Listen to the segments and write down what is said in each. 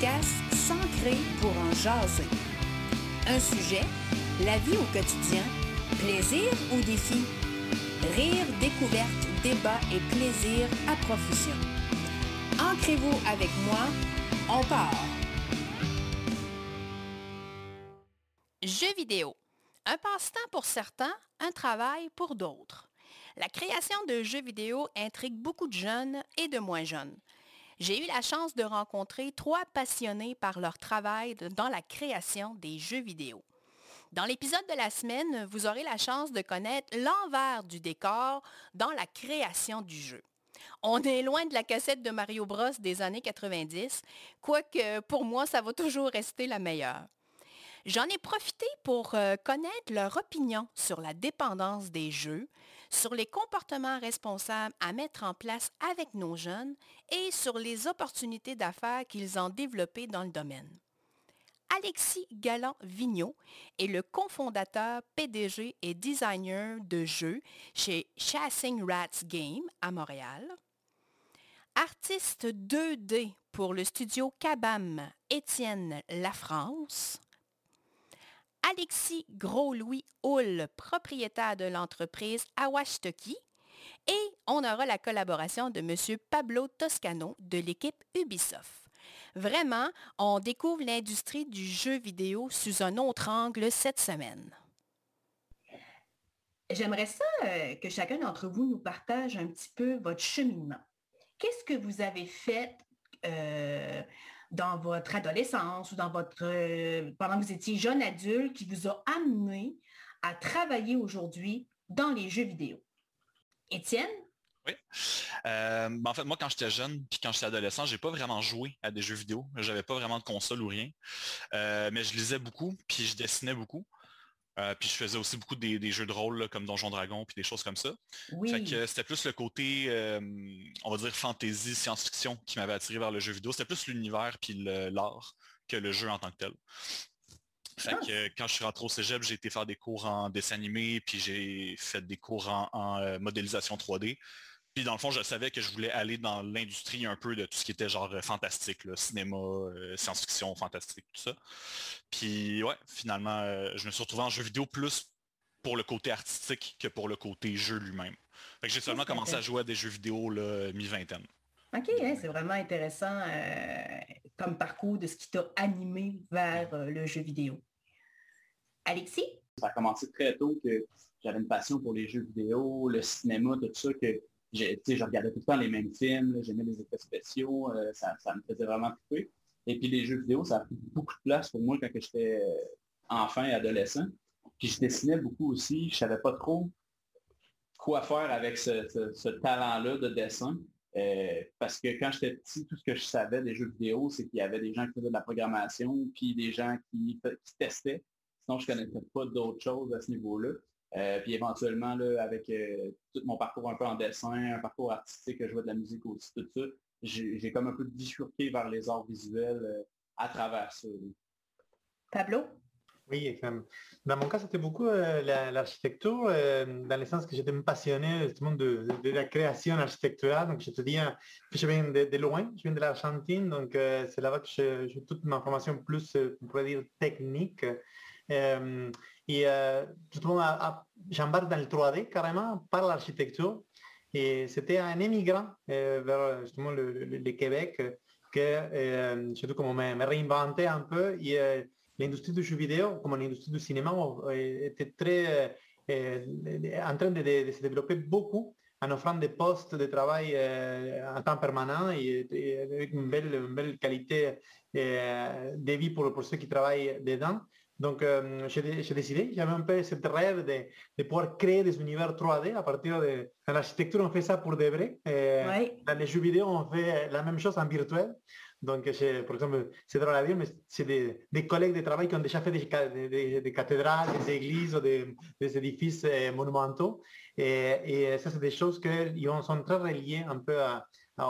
podcast S'ancrer pour en jaser. Un sujet, la vie au quotidien, plaisir ou défi, rire, découverte, débat et plaisir à profusion. Ancrez-vous avec moi, on part. Jeux vidéo. Un passe-temps pour certains, un travail pour d'autres. La création de jeux vidéo intrigue beaucoup de jeunes et de moins jeunes. J'ai eu la chance de rencontrer trois passionnés par leur travail dans la création des jeux vidéo. Dans l'épisode de la semaine, vous aurez la chance de connaître l'envers du décor dans la création du jeu. On est loin de la cassette de Mario Bros des années 90, quoique pour moi, ça va toujours rester la meilleure. J'en ai profité pour euh, connaître leur opinion sur la dépendance des jeux, sur les comportements responsables à mettre en place avec nos jeunes et sur les opportunités d'affaires qu'ils ont développées dans le domaine. Alexis Galland-Vigneault est le cofondateur, PDG et designer de jeux chez Chasing Rats Game à Montréal. Artiste 2D pour le studio Cabam, Étienne Lafrance. Alexis Gros-Louis Hull, propriétaire de l'entreprise Awashtoki. Et on aura la collaboration de M. Pablo Toscano de l'équipe Ubisoft. Vraiment, on découvre l'industrie du jeu vidéo sous un autre angle cette semaine. J'aimerais ça euh, que chacun d'entre vous nous partage un petit peu votre cheminement. Qu'est-ce que vous avez fait euh, dans votre adolescence ou dans votre euh, pendant que vous étiez jeune adulte qui vous a amené à travailler aujourd'hui dans les jeux vidéo? Étienne? Oui. Euh, ben, en fait, moi, quand j'étais jeune, puis quand j'étais adolescent, j'ai pas vraiment joué à des jeux vidéo. J'avais pas vraiment de console ou rien. Euh, mais je lisais beaucoup, puis je dessinais beaucoup. Euh, puis je faisais aussi beaucoup des, jeux de rôle comme Donjon Dragon puis des choses comme ça. c'était plus le côté, on va dire, fantasy, science-fiction qui m'avait attiré vers le jeu vidéo. C'était plus l'univers puis l'art que le jeu en tant que tel. Fait ah. quand je suis rentré au Cégep, j'ai été faire des cours en dessin animé, puis j'ai fait des cours en modélisation 3D. Puis dans le fond, je savais que je voulais aller dans l'industrie un peu de tout ce qui était genre euh, fantastique, cinéma, euh, science-fiction, fantastique, tout ça. Puis ouais, finalement, euh, je me suis retrouvé en jeu vidéo plus pour le côté artistique que pour le côté jeu lui-même. Fait que j'ai seulement commencé à jouer à des jeux vidéo mi-vingtaine. OK, hein, c'est vraiment intéressant comme parcours de ce qui t'a animé vers le jeu vidéo. Alexis? Ça a commencé très tôt que j'avais une passion pour les jeux vidéo, le cinéma, tout ça, que je regardais tout le temps les mêmes films, j'aimais les effets spéciaux, euh, ça, me faisait vraiment couper. Et puis les jeux vidéo, ça a pris beaucoup de place pour moi quand j'étais euh, enfant et adolescent. Puis je dessinais beaucoup aussi, je savais pas trop quoi faire avec ce, talent-là de dessin. Euh, parce que quand j'étais petit, tout ce que je savais des jeux vidéo, c'est qu'il y avait des gens qui faisaient de la programmation, puis des gens qui, qui testaient. Sinon, je ne connaissais pas d'autres choses à ce niveau-là. Euh, puis éventuellement, là, avec euh, tout mon parcours un peu en dessin, un parcours artistique, je vois de la musique aussi, tout ça, j'ai comme un peu bifurqué vers les arts visuels euh, à travers ça. Pablo? Oui, dans mon cas, c'était beaucoup l'architecture, dans le sens que j'étais passionné justement de, la création architecturale. Donc, je te dis, je viens de, loin, je viens de l'Argentine, donc c'est là-bas que j'ai toute ma formation plus, on pourrait dire, technique. Et euh, justement, j'embarque dans le 3D carrément par l'architecture. Et c'était un émigrant euh, vers justement le, Québec que, euh, surtout comme me, réinventé un peu. Et l'industrie du jeu vidéo, comme l'industrie du cinéma, était très en train de, se développer beaucoup en offrant des postes de travail en temps permanent et, une belle, qualité de vie pour ceux qui travaillent dedans. Donc, euh, j'ai décidé, j'avais un peu cette rêve de, de, pouvoir créer des univers 3D à partir de... Dans l'architecture, on fait ça pour de vrai. Dans les jeux vidéo, on fait la même chose en virtuel. Donc, par exemple, c'est drôle à dire, mais c'est des, des, collègues de travail qui ont déjà fait des, des, des cathédrales, des églises ou des, édifices euh, monumentaux. Et, et, ça, c'est des choses qui sont très reliées un peu à,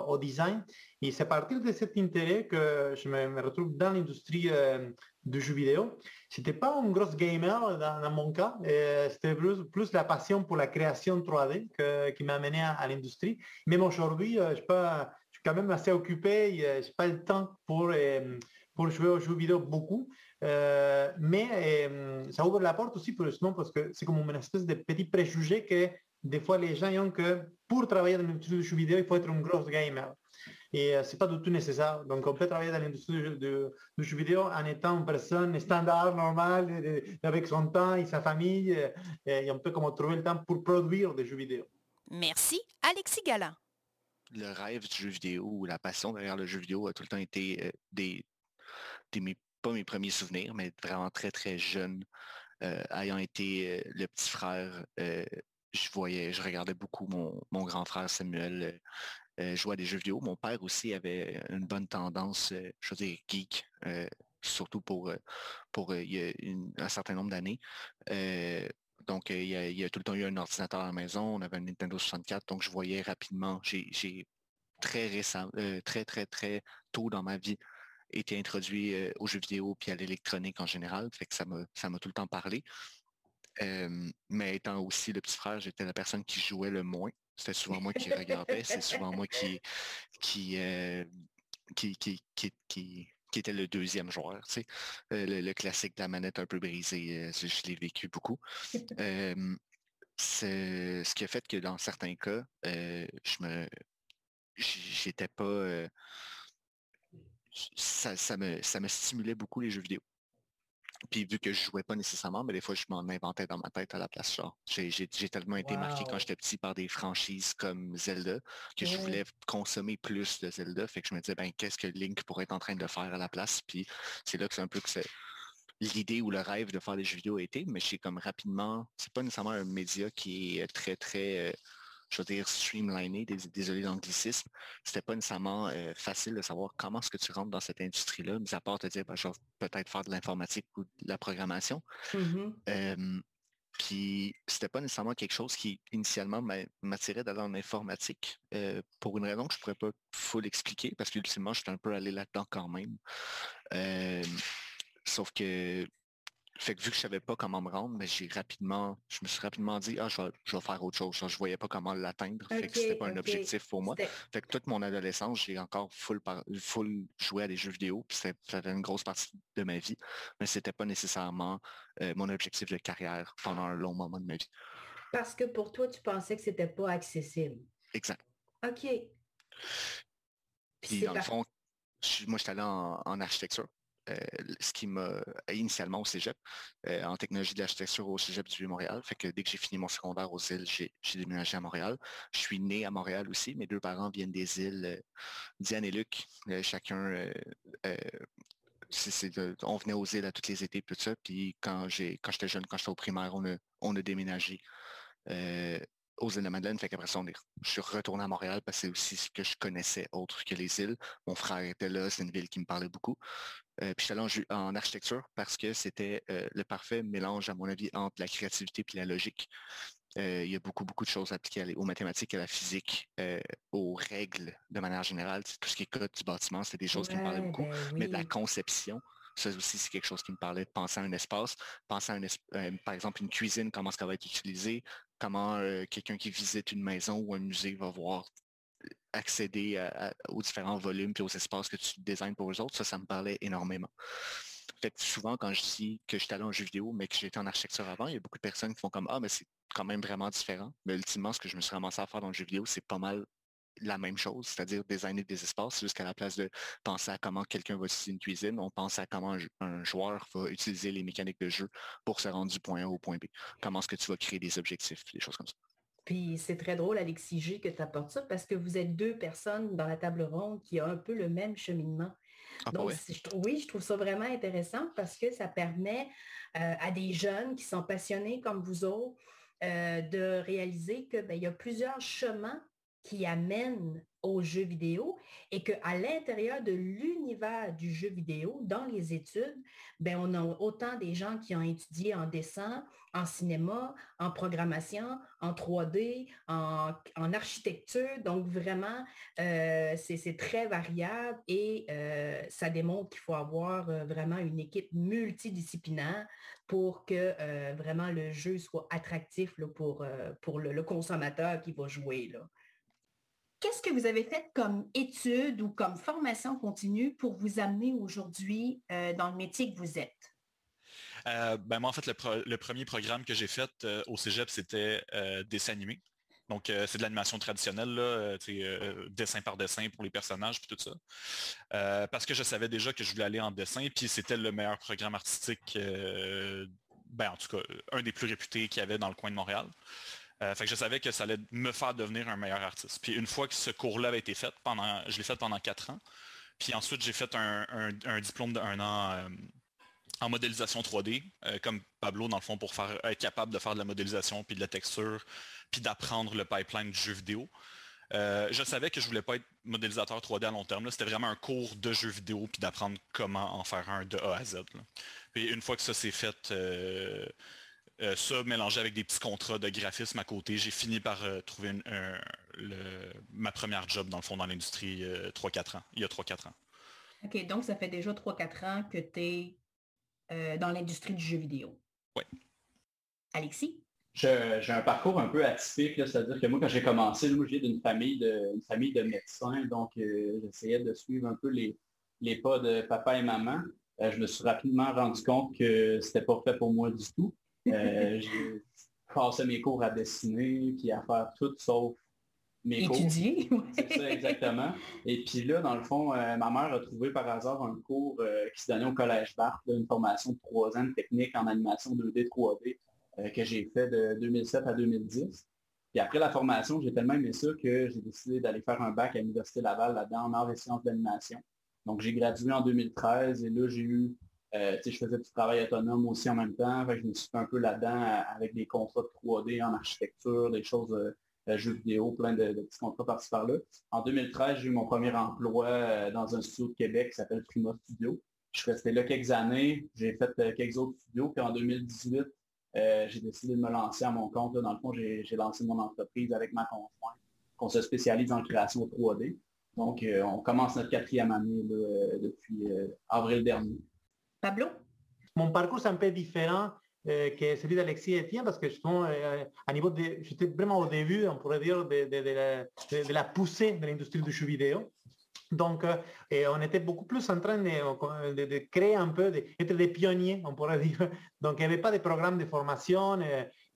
au design. Et c'est à partir de cet intérêt que je me, retrouve dans l'industrie du jeu vidéo. C'était pas un gros gamer dans, mon cas, c'était plus, la passion pour la création 3D qui m'a amené à, l'industrie. Même aujourd'hui, euh, je, suis quand même assez occupé, je n'ai pas le temps pour, pour jouer aux jeux vidéo beaucoup. mais ça ouvre la porte aussi pour justement parce que c'est comme une espèce de petit préjugé que des fois les gens ont que pour travailler dans l'industrie du jeu vidéo, il faut être un gros gamer. Et ce n'est pas du tout nécessaire. Donc, on peut travailler dans l'industrie du, jeu vidéo en étant une personne standard, normale, avec son temps et sa famille. Et on peut comme trouver le temps pour produire des jeux vidéo. Merci, Alexis Galland. Le rêve du jeu vidéo ou la passion derrière le jeu vidéo a tout le temps été des, pas mes premiers souvenirs, mais vraiment très, très jeune. ayant été le petit frère, je voyais, je regardais beaucoup mon, mon grand frère Samuel euh, jouer à des jeux vidéo. Mon père aussi avait une bonne tendance, euh, je veux dire, geek, euh, surtout pour, pour un certain nombre d'années. donc, il y, a, tout le temps eu un ordinateur à la maison, on avait un Nintendo 64, donc je voyais rapidement, j'ai très récemment, très, très, très tôt dans ma vie été introduit aux jeux vidéo puis à l'électronique en général, ça m'a ça tout le temps parlé. mais étant aussi le petit frère, j'étais la personne qui jouait le moins. C'était souvent moi qui regardais, c'est souvent moi qui, qui, euh, qui, qui, qui, était le deuxième joueur. Tu sais. Euh, le, classique de la manette un peu brisée, euh, je, l'ai vécu beaucoup. ce qui a fait que dans certains cas, je me j'étais pas. ça, ça, me, ça me stimulait beaucoup les jeux vidéo. Puis vu que je jouais pas nécessairement, mais des fois je m'en inventais dans ma tête à la place. Genre, j'ai, tellement été marqué quand j'étais petit par des franchises comme Zelda que je voulais consommer plus de Zelda. Fait que je me disais ben qu'est-ce que Link pourrait être en train de faire à la place? Puis c'est là que c'est un peu que c'est l'idée ou le rêve de faire des jeux vidéo a été, mais j'ai comme rapidement, c'est pas nécessairement un média qui est très très euh, je veux dire, streamliné, désolé d'anglicisme, c'était pas nécessairement euh, facile de savoir comment est-ce que tu rentres dans cette industrie-là, mis à part te dire, ben, je vais peut-être faire de l'informatique ou de la programmation. Mm-hmm. puis c'était pas nécessairement quelque chose qui initialement m'attirait d'aller en informatique euh, pour une raison que je pourrais pas full expliquer parce qu'ultimement je suis un peu allé là-dedans quand même. sauf que fait que vu que je savais pas comment me rendre, mais j'ai rapidement, je me suis rapidement dit, ah, je vais, faire autre chose. Je je voyais pas comment l'atteindre. fait que c'était pas un objectif pour moi. Fait que toute mon adolescence, j'ai encore full, full joué à des jeux vidéo. Puis ça fait une grosse partie de ma vie. Mais c'était pas nécessairement euh, mon objectif de carrière pendant un long moment de ma vie. Parce que pour toi, tu pensais que c'était pas accessible. Exact. OK. Puis dans le fond, moi, j'étais allé en architecture. Euh, ce qui m'a initialement au Cégep, euh, en technologie de l'architecture au Cégep du Vieux-Montréal. Fait que dès que j'ai fini mon secondaire aux îles, j'ai déménagé à Montréal. Je suis né à Montréal aussi. Mes deux parents viennent des îles euh, Diane et Luc. chacun on venait aux îles à tous les étés, tout ça. Puis quand j'ai quand j'étais jeune, quand j'étais au primaire, on a, on a déménagé aux îles de Madeleine. Fait qu'après ça, je suis retourné à Montréal parce que c'est aussi ce que je connaissais autre que les îles. Mon frère était là, c'est une ville qui me parlait beaucoup. Euh, puis je suis allé en, architecture parce que c'était euh, le parfait mélange, à mon avis, entre la créativité et la logique. Euh, il y a beaucoup, beaucoup de choses appliquées aux mathématiques, à la physique, aux règles de manière générale. Tout ce qui est code du bâtiment, c'était des choses qui me parlaient beaucoup. Ben Mais de la conception, ça aussi, c'est quelque chose qui me parlait de penser à un espace, penser à un, par exemple une cuisine, comment ça va être utilisé, comment quelqu'un qui visite une maison ou un musée va voir accéder aux différents volumes et aux espaces que tu designes pour eux autres, ça, ça me parlait énormément. Fait souvent, quand je dis que j'étais allé en jeu vidéo, mais que j'étais en architecture avant, il y a beaucoup de personnes qui font comme Ah, mais c'est quand même vraiment différent. Mais ultimement, ce que je me suis ramassé à faire dans le jeu vidéo, c'est pas mal la même chose, c'est-à-dire designer des espaces jusqu'à la place de penser à comment quelqu'un va utiliser une cuisine, on pense à comment un joueur va utiliser les mécaniques de jeu pour se rendre du point A au point B. Comment est-ce que tu vas créer des objectifs, des choses comme ça. Puis c'est très drôle, Alexis G, que tu apportes ça parce que vous êtes deux personnes dans la table ronde qui ont un peu le même cheminement. Ah, Donc, oui, je trouve ça vraiment intéressant parce que ça permet euh, à des jeunes qui sont passionnés comme vous autres euh, de réaliser qu'il ben, y a plusieurs chemins qui amènent aux jeux vidéo et qu'à l'intérieur de l'univers du jeu vidéo, dans les études, ben on a autant des gens qui ont étudié en dessin, en cinéma, en programmation, en 3D, en, architecture. Donc vraiment, euh, c'est très variable et euh, ça démontre qu'il faut avoir euh, vraiment une équipe multidisciplinaire pour que vraiment le jeu soit attractif pour, pour le, le, consommateur qui va jouer. Là. Qu'est-ce que vous avez fait comme étude ou comme formation continue pour vous amener aujourd'hui euh, dans le métier que vous êtes? Euh, ben moi, en fait, le, premier programme que j'ai fait euh, au Cégep, c'était dessin animé. Donc, c'est de l'animation traditionnelle, là, dessin par dessin pour les personnages, puis tout ça. parce que je savais déjà que je voulais aller en dessin, puis c'était le meilleur programme artistique, ben, en tout cas, un des plus réputés qu'il y avait dans le coin de Montréal. Euh, fait que je savais que ça allait me faire devenir un meilleur artiste. Puis une fois que ce cours-là avait été fait, pendant, je l'ai fait pendant quatre ans. Puis ensuite, j'ai fait un, diplôme d'un an euh, en modélisation 3D, euh, comme Pablo, dans le fond, pour faire, être capable de faire de la modélisation, puis de la texture, puis d'apprendre le pipeline du jeu vidéo. je savais que je voulais pas être modélisateur 3D à long terme. C'était vraiment un cours de jeu vidéo, puis d'apprendre comment en faire un de A à Z. Puis une fois que ça s'est fait, ça, mélangé avec des petits contrats de graphisme à côté, j'ai fini par euh, trouver ma première job, dans le fond, dans l'industrie 3-4 euh, ans, il y a 3-4 ans. OK, donc ça fait déjà 3-4 ans que tu es dans l'industrie du jeu vidéo. Oui. Alexis? J'ai un parcours un peu atypique, c'est-à-dire que moi, quand j'ai commencé, moi, j'ai d'une famille de, une famille de médecins, donc j'essayais de suivre un peu les, les pas de papa et maman. je me suis rapidement rendu compte que c'était pas fait pour moi du tout. Euh, j'ai passé mes cours à dessiner, puis à faire tout sauf mes cours. Étudier, C'est ça, exactement. Et puis là, dans le fond, euh, ma mère a trouvé par hasard un cours euh, qui se donnait au Collège Barthes, une formation de trois ans de technique en animation 2D, 3D, que j'ai fait de 2007 à 2010. Puis après la formation, j'ai tellement aimé ça que j'ai décidé d'aller faire un bac à l'Université Laval là-dedans en arts et sciences d'animation. Donc j'ai gradué en 2013 et là, j'ai eu euh, je faisais du travail autonome aussi en même temps. je me suis fait un peu là-dedans euh, avec des contrats de 3D en architecture, des choses euh, jeux vidéo, plein de, petits contrats par-ci par-là. En 2013, j'ai eu mon premier emploi dans un studio de Québec qui s'appelle Prima Studio. Je suis resté là quelques années. J'ai fait quelques autres studios. Puis en 2018, j'ai décidé de me lancer à mon compte. Dans le fond, j'ai lancé mon entreprise avec ma conjointe, qu'on se spécialise en création 3D. Donc, on commence notre quatrième année depuis avril dernier. Pablo? Mon parcours est un peu différent euh, que celui d'Alexis Etienne parce que justement, euh, à niveau de, j'étais vraiment au début, on pourrait dire, de, la, poussée de l'industrie du jeu vidéo. Donc, euh, on était beaucoup plus en train de, créer un peu, d'être des pionniers, on pourrait dire. Donc, il n'y avait pas de programme de formation.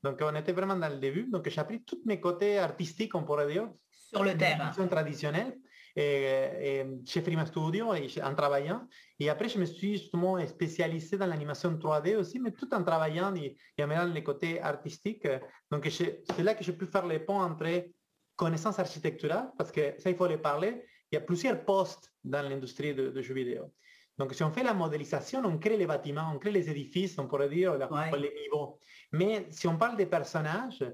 donc, on était vraiment dans le début. Donc, j'ai appris tous mes côtés artistiques, on pourrait dire. Sur le terrain. traditionnelle. Chez Frima Studio et en travaillant. Et après, je me suis justement spécialisé dans l'animation 3D aussi, mais tout en travaillant et, en mettant les côtés artistiques. Donc, c'est là que j'ai pu faire les ponts entre connaissances architecturales, parce que ça, il faut les parler. Il y a plusieurs postes dans l'industrie de, jeux vidéo. Donc, si on fait la modélisation, on crée les bâtiments, on crée les édifices, on pourrait dire, les niveaux. Mais si on parle des personnages,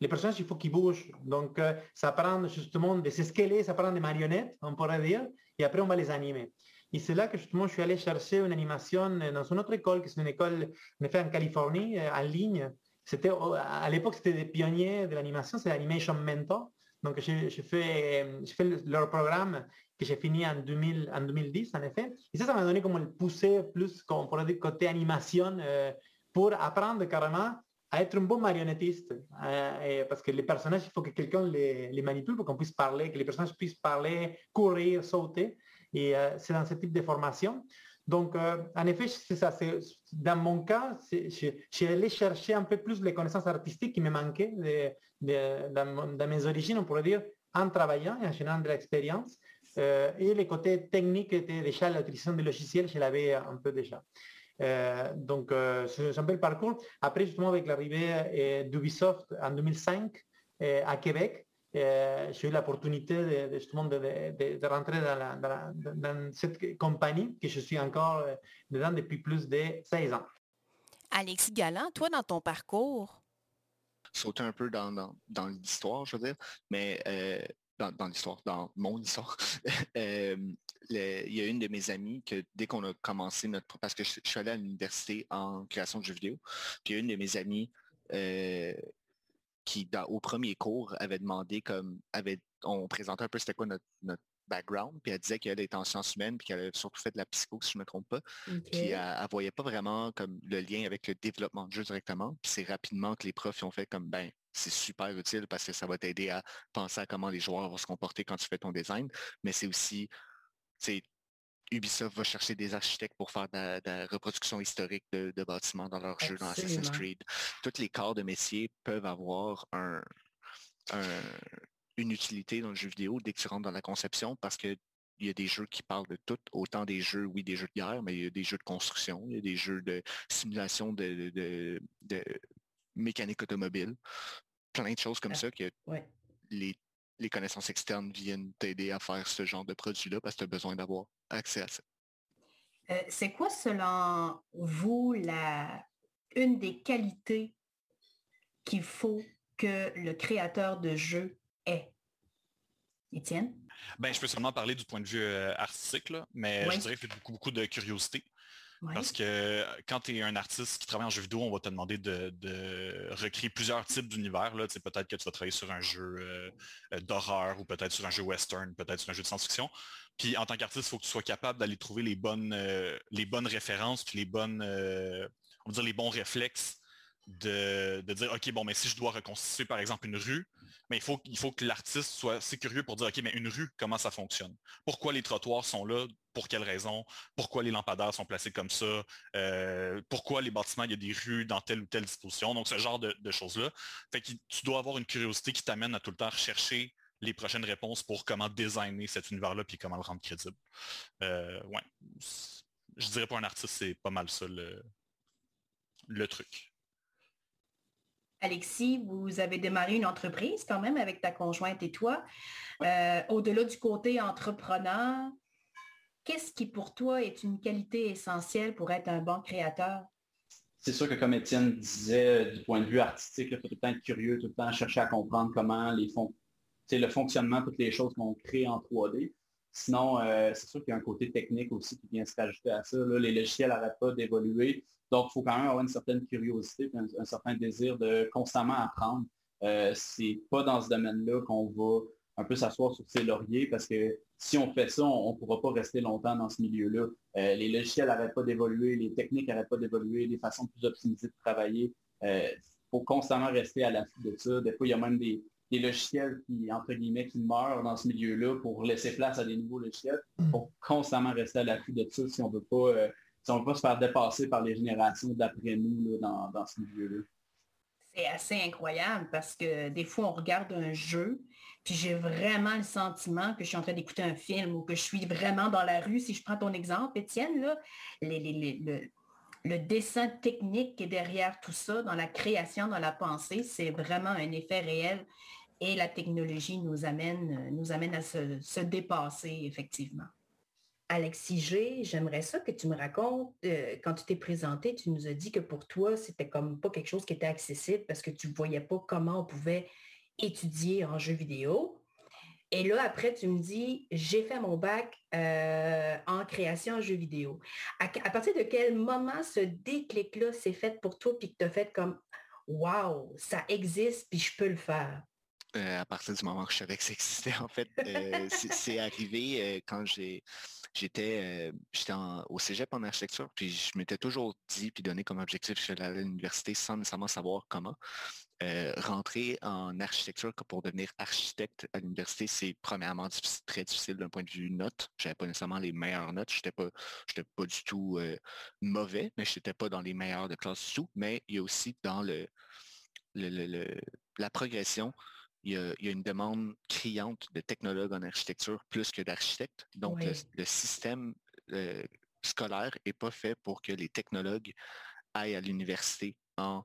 les personnages, il faut qu'ils bougent. Donc, euh, ça prend justement des squelettes, ça prend des marionnettes, on pourrait dire, et après, on va les animer. Et c'est là que justement je suis allé chercher une animation dans une autre école, qui est une école en effet en Californie, euh, en ligne. C'était, à l'époque, c'était des pionniers de l'animation, c'est Animation Mentor. Donc, j'ai fait, leur programme que j'ai fini en, 2000, en 2010, en effet. Et ça, ça m'a donné comme le pousser plus, comme on pourrait dire, côté animation, euh, pour apprendre carrément à être un bon marionnettiste. Euh, parce que les personnages, il faut que quelqu'un les, manipule pour qu'on puisse parler, que les personnages puissent parler, courir, sauter. Et euh, c'est dans ce type de formation. Donc, euh, en effet, c'est ça. Dans mon cas, j'ai allé chercher un peu plus les connaissances artistiques qui me manquaient dans, mes origines, on pourrait dire, en travaillant et en générant de l'expérience. Euh, et les côtés techniques étaient déjà l'utilisation des logiciels, je l'avais un peu déjà. Donc, c'est un peu le parcours. Après, justement, avec l'arrivée d'Ubisoft en 2005 à Québec, euh, j'ai eu l'opportunité de, justement de, rentrer dans, cette compagnie que je suis encore dedans depuis plus de 16 ans. Alexis Galland, toi, dans ton parcours? Sauter un peu dans, l'histoire, je veux dire, mais euh, dans, l'histoire, dans mon histoire. il y a une de mes amies que dès qu'on a commencé notre... Parce que je, suis allé à l'université en création de jeux vidéo, puis il y a une de mes amies qui, au premier cours, avait demandé comme, avait, on présentait un peu c'était quoi notre, background, puis elle disait qu'elle était en sciences humaines, puis qu'elle avait surtout fait de la psycho, si je ne me trompe pas. Puis elle, ne voyait pas vraiment comme le lien avec le développement de jeu directement. Puis c'est rapidement que les profs ont fait comme, ben, c'est super utile parce que ça va t'aider à penser à comment les joueurs vont se comporter quand tu fais ton design, mais c'est aussi, Ubisoft va chercher des architectes pour faire de la, reproduction historique de, bâtiments dans leur jeu dans Assassin's Creed. Tous les corps de métier peuvent avoir une utilité dans le jeu vidéo dès que tu rentres dans la conception parce que il y a des jeux qui parlent de tout, autant des jeux, oui, des jeux de guerre, mais il y a des jeux de construction, il y a des jeux de simulation de, mécanique automobile, plein de choses comme ah, ça que les, connaissances externes viennent t'aider à faire ce genre de produit-là parce que tu as besoin d'avoir accès à ça. Euh, c'est quoi, selon vous, la, une des qualités qu'il faut que le créateur de jeu ait? Étienne? Ben, je peux seulement parler du point de vue euh, artistique, mais je dirais que c'est beaucoup, beaucoup de curiosité. Parce que quand tu es un artiste qui travaille en jeu vidéo, on va te demander de, recréer plusieurs types d'univers. Peut-être que tu vas travailler sur un jeu euh, euh, d'horreur ou peut-être sur un jeu western, peut-être sur un jeu de science-fiction. Puis en tant qu'artiste, il faut que tu sois capable d'aller trouver les bonnes, les bonnes références, puis les bonnes, on va dire les bons réflexes de, dire, OK, bon, mais si je dois reconstituer, par exemple, une rue, mais il faut, il faut que l'artiste soit assez curieux pour dire, OK, mais une rue, comment ça fonctionne? Pourquoi les trottoirs sont là? Pour quelles raisons? Pourquoi les lampadaires sont placés comme ça? Euh, pourquoi les bâtiments, il y a des rues dans telle ou telle disposition? Donc, ce genre de, choses-là. Fait tu dois avoir une curiosité qui t'amène à tout le temps rechercher les prochaines réponses pour comment designer cet univers-là puis comment le rendre crédible. Euh, ouais. Je dirais pour un artiste, c'est pas mal ça le truc. Alexis, vous avez démarré une entreprise quand même avec ta conjointe et toi. Euh, au-delà du côté entrepreneur, qu'est-ce qui pour toi est une qualité essentielle pour être un bon créateur? C'est sûr que comme Étienne disait, euh, du point de vue artistique, il faut tout le temps être curieux, tout le temps chercher à comprendre comment les font, le fonctionnement, toutes les choses qu'on crée en 3D. Sinon, euh, c'est sûr qu'il y a un côté technique aussi qui vient se rajouter à ça. les logiciels n'arrêtent pas d'évoluer. Donc, il faut quand même avoir une certaine curiosité, un, certain désir de constamment apprendre. Euh, c'est pas dans ce domaine-là qu'on va un peu s'asseoir sur ses lauriers parce que si on fait ça, on ne pourra pas rester longtemps dans ce milieu-là. Euh, les logiciels n'arrêtent pas d'évoluer, les techniques n'arrêtent pas d'évoluer, les façons plus optimisées de travailler. Il euh, faut constamment rester à l'affût de ça. Des fois, il y a même des, logiciels qui, entre guillemets, qui meurent dans ce milieu-là pour laisser place à des nouveaux logiciels. Il mm. faut constamment rester à l'affût de ça si on ne veut pas si on pas se faire dépasser par les générations d'après nous dans, ce milieu-là. C'est assez incroyable parce que des fois, on regarde un jeu, puis j'ai vraiment le sentiment que je suis en train d'écouter un film ou que je suis vraiment dans la rue. Si je prends ton exemple, Étienne, là, le, dessin technique qui est derrière tout ça, dans la création, dans la pensée, c'est vraiment un effet réel. Et la technologie nous amène à se dépasser, effectivement. Alexis G, j'aimerais ça que tu me racontes, euh, quand tu t'es présenté, tu nous as dit que pour toi, c'était comme pas quelque chose qui était accessible parce que tu ne voyais pas comment on pouvait étudier en jeu vidéo. Et là, après, tu me dis, j'ai fait mon bac euh, en création en jeu vidéo. À, partir de quel moment ce déclic-là s'est fait pour toi, puis que tu as fait comme, waouh, ça existe, puis je peux le faire? Euh, à partir du moment où je savais que ça existait, en fait, c'est arrivé quand j'ai j'étais au cégep en architecture, puis je m'étais toujours dit, puis donné comme objectif, je suis à l'université sans nécessairement savoir comment. rentrer en architecture pour devenir architecte à l'université, c'est premièrement très difficile d'un point de vue notes. Je n'avais pas nécessairement les meilleures notes. Je n'étais pas, pas du tout mauvais, mais je n'étais pas dans les meilleures de classe tout. Mais il y a aussi dans le, la progression, il y, a, une demande criante de technologues en architecture plus que d'architectes. Donc, le, système euh, scolaire n'est pas fait pour que les technologues aillent à l'université en,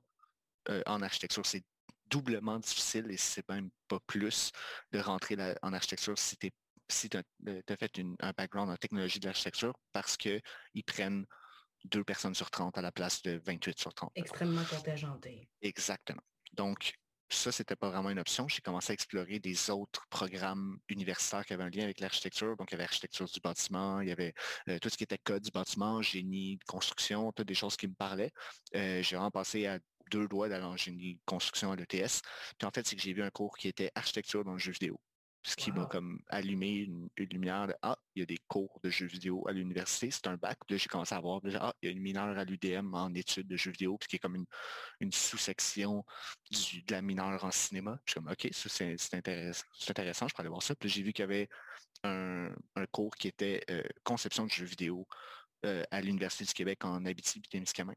euh, en architecture. C'est doublement difficile et c'est même pas plus de rentrer en architecture si tu si euh, as, fait un background en technologie de l'architecture parce qu'ils prennent deux personnes sur 30 à la place de 28 sur 30. Extrêmement contingenté. Exactement. Donc, ça, c'était pas vraiment une option. J'ai commencé à explorer des autres programmes universitaires qui avaient un lien avec l'architecture. Donc, il y avait l'architecture du bâtiment, il y avait euh, tout ce qui était code du bâtiment, génie, construction, toutes des choses qui me parlaient. Euh, j'ai vraiment passé à deux doigts d'aller en génie construction à l'ETS. Puis en fait, c'est que j'ai vu un cours qui était architecture dans le jeu vidéo. Ce qui m'a comme allumé une, lumière de Ah, il y a des cours de jeux vidéo à l'université, c'est un bac. Là, j'ai commencé à voir déjà, ah, il y a une mineure à l'UDM en études de jeux vidéo, puis qui est comme une, sous-section de la mineure en cinéma. Je suis comme OK, ça c'est intéressant, intéressant, je peux aller voir ça. Puis j'ai vu qu'il y avait un, cours qui était euh, conception de jeux vidéo euh, à l'Université du Québec en Abitibi-Témiscamingue.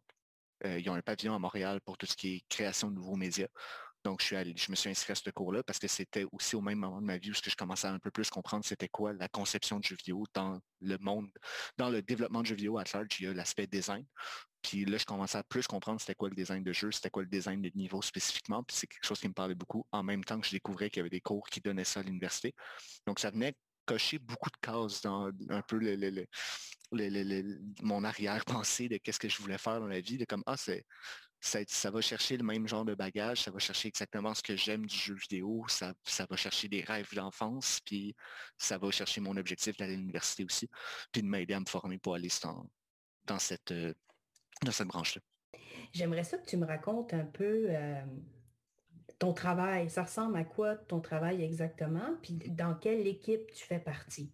Euh, ils ont un pavillon à Montréal pour tout ce qui est création de nouveaux médias. Donc, je, suis allé, je me suis inscrit à ce cours-là parce que c'était aussi au même moment de ma vie où je commençais à un peu plus comprendre c'était quoi la conception de jeux vidéo dans le monde, dans le développement de jeux vidéo à large, il y a l'aspect design. Puis là, je commençais à plus comprendre c'était quoi le design de jeu, c'était quoi le design de niveau spécifiquement. Puis c'est quelque chose qui me parlait beaucoup en même temps que je découvrais qu'il y avait des cours qui donnaient ça à l'université. Donc, ça venait cocher beaucoup de cases dans un peu le, mon arrière-pensée de qu'est-ce que je voulais faire dans la vie, de comme, ah, c'est ça, va chercher le même genre de bagage, ça va chercher exactement ce que j'aime du jeu vidéo, ça, va chercher des rêves d'enfance, puis ça va chercher mon objectif d'aller à l'université aussi, puis de m'aider à me former pour aller dans, cette, euh, dans cette branche-là. J'aimerais ça que tu me racontes un peu euh, ton travail. Ça ressemble à quoi ton travail exactement, puis dans quelle équipe tu fais partie?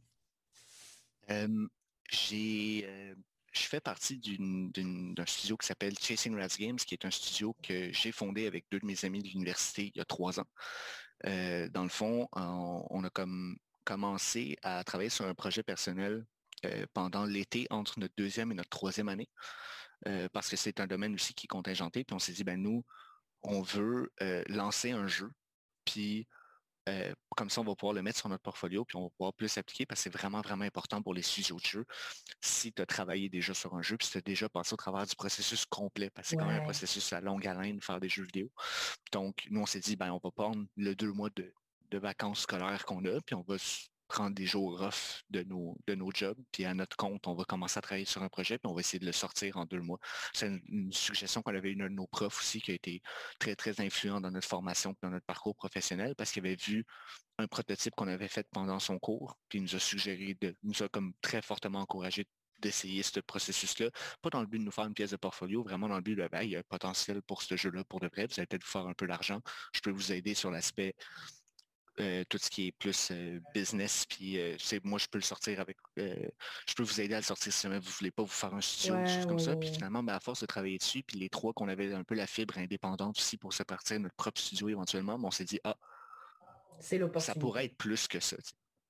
j'ai je fais partie d'un studio qui s'appelle Chasing Rats Games, qui est un studio que j'ai fondé avec deux de mes amis de l'université il y a trois ans. Euh, dans le fond, on, a comme commencé à travailler sur un projet personnel euh, pendant l'été entre notre deuxième et notre troisième année, euh, parce que c'est un domaine aussi qui est contingenté. Puis on s'est dit, ben nous, on veut lancer un jeu, puis euh, comme ça, on va pouvoir le mettre sur notre portfolio, puis on va pouvoir plus s'appliquer parce que c'est vraiment, vraiment important pour les studios de jeu. Si tu as travaillé déjà sur un jeu, puis tu as déjà passé au travers du processus complet, parce que c'est quand même un processus à longue haleine de faire des jeux vidéo. Donc, nous, on s'est dit, ben, on va prendre le deux mois de, de vacances scolaires qu'on a, puis on va prendre des jours off de nos, de nos jobs, puis à notre compte, on va commencer à travailler sur un projet, puis on va essayer de le sortir en deux mois. C'est une, suggestion qu'on avait eu de nos profs aussi, qui a été très, très influent dans notre formation, dans notre parcours professionnel, parce qu'il avait vu un prototype qu'on avait fait pendant son cours, puis il nous a suggéré, de, nous a comme très fortement encouragé d'essayer ce processus-là, pas dans le but de nous faire une pièce de portfolio, vraiment dans le but de, ben, il y a un potentiel pour ce jeu-là pour de vrai, vous allez peut-être vous faire un peu d'argent, je peux vous aider sur l'aspect euh, tout ce qui est plus euh, business, puis euh, moi je peux le sortir avec, je peux vous aider à le sortir si jamais vous voulez pas vous faire un studio, ouais, comme ça. Puis finalement, ben, à force de travailler dessus, puis les trois qu'on avait un peu la fibre indépendante aussi pour se partir notre propre studio éventuellement, ben, on s'est dit ah, ça pourrait être plus que ça.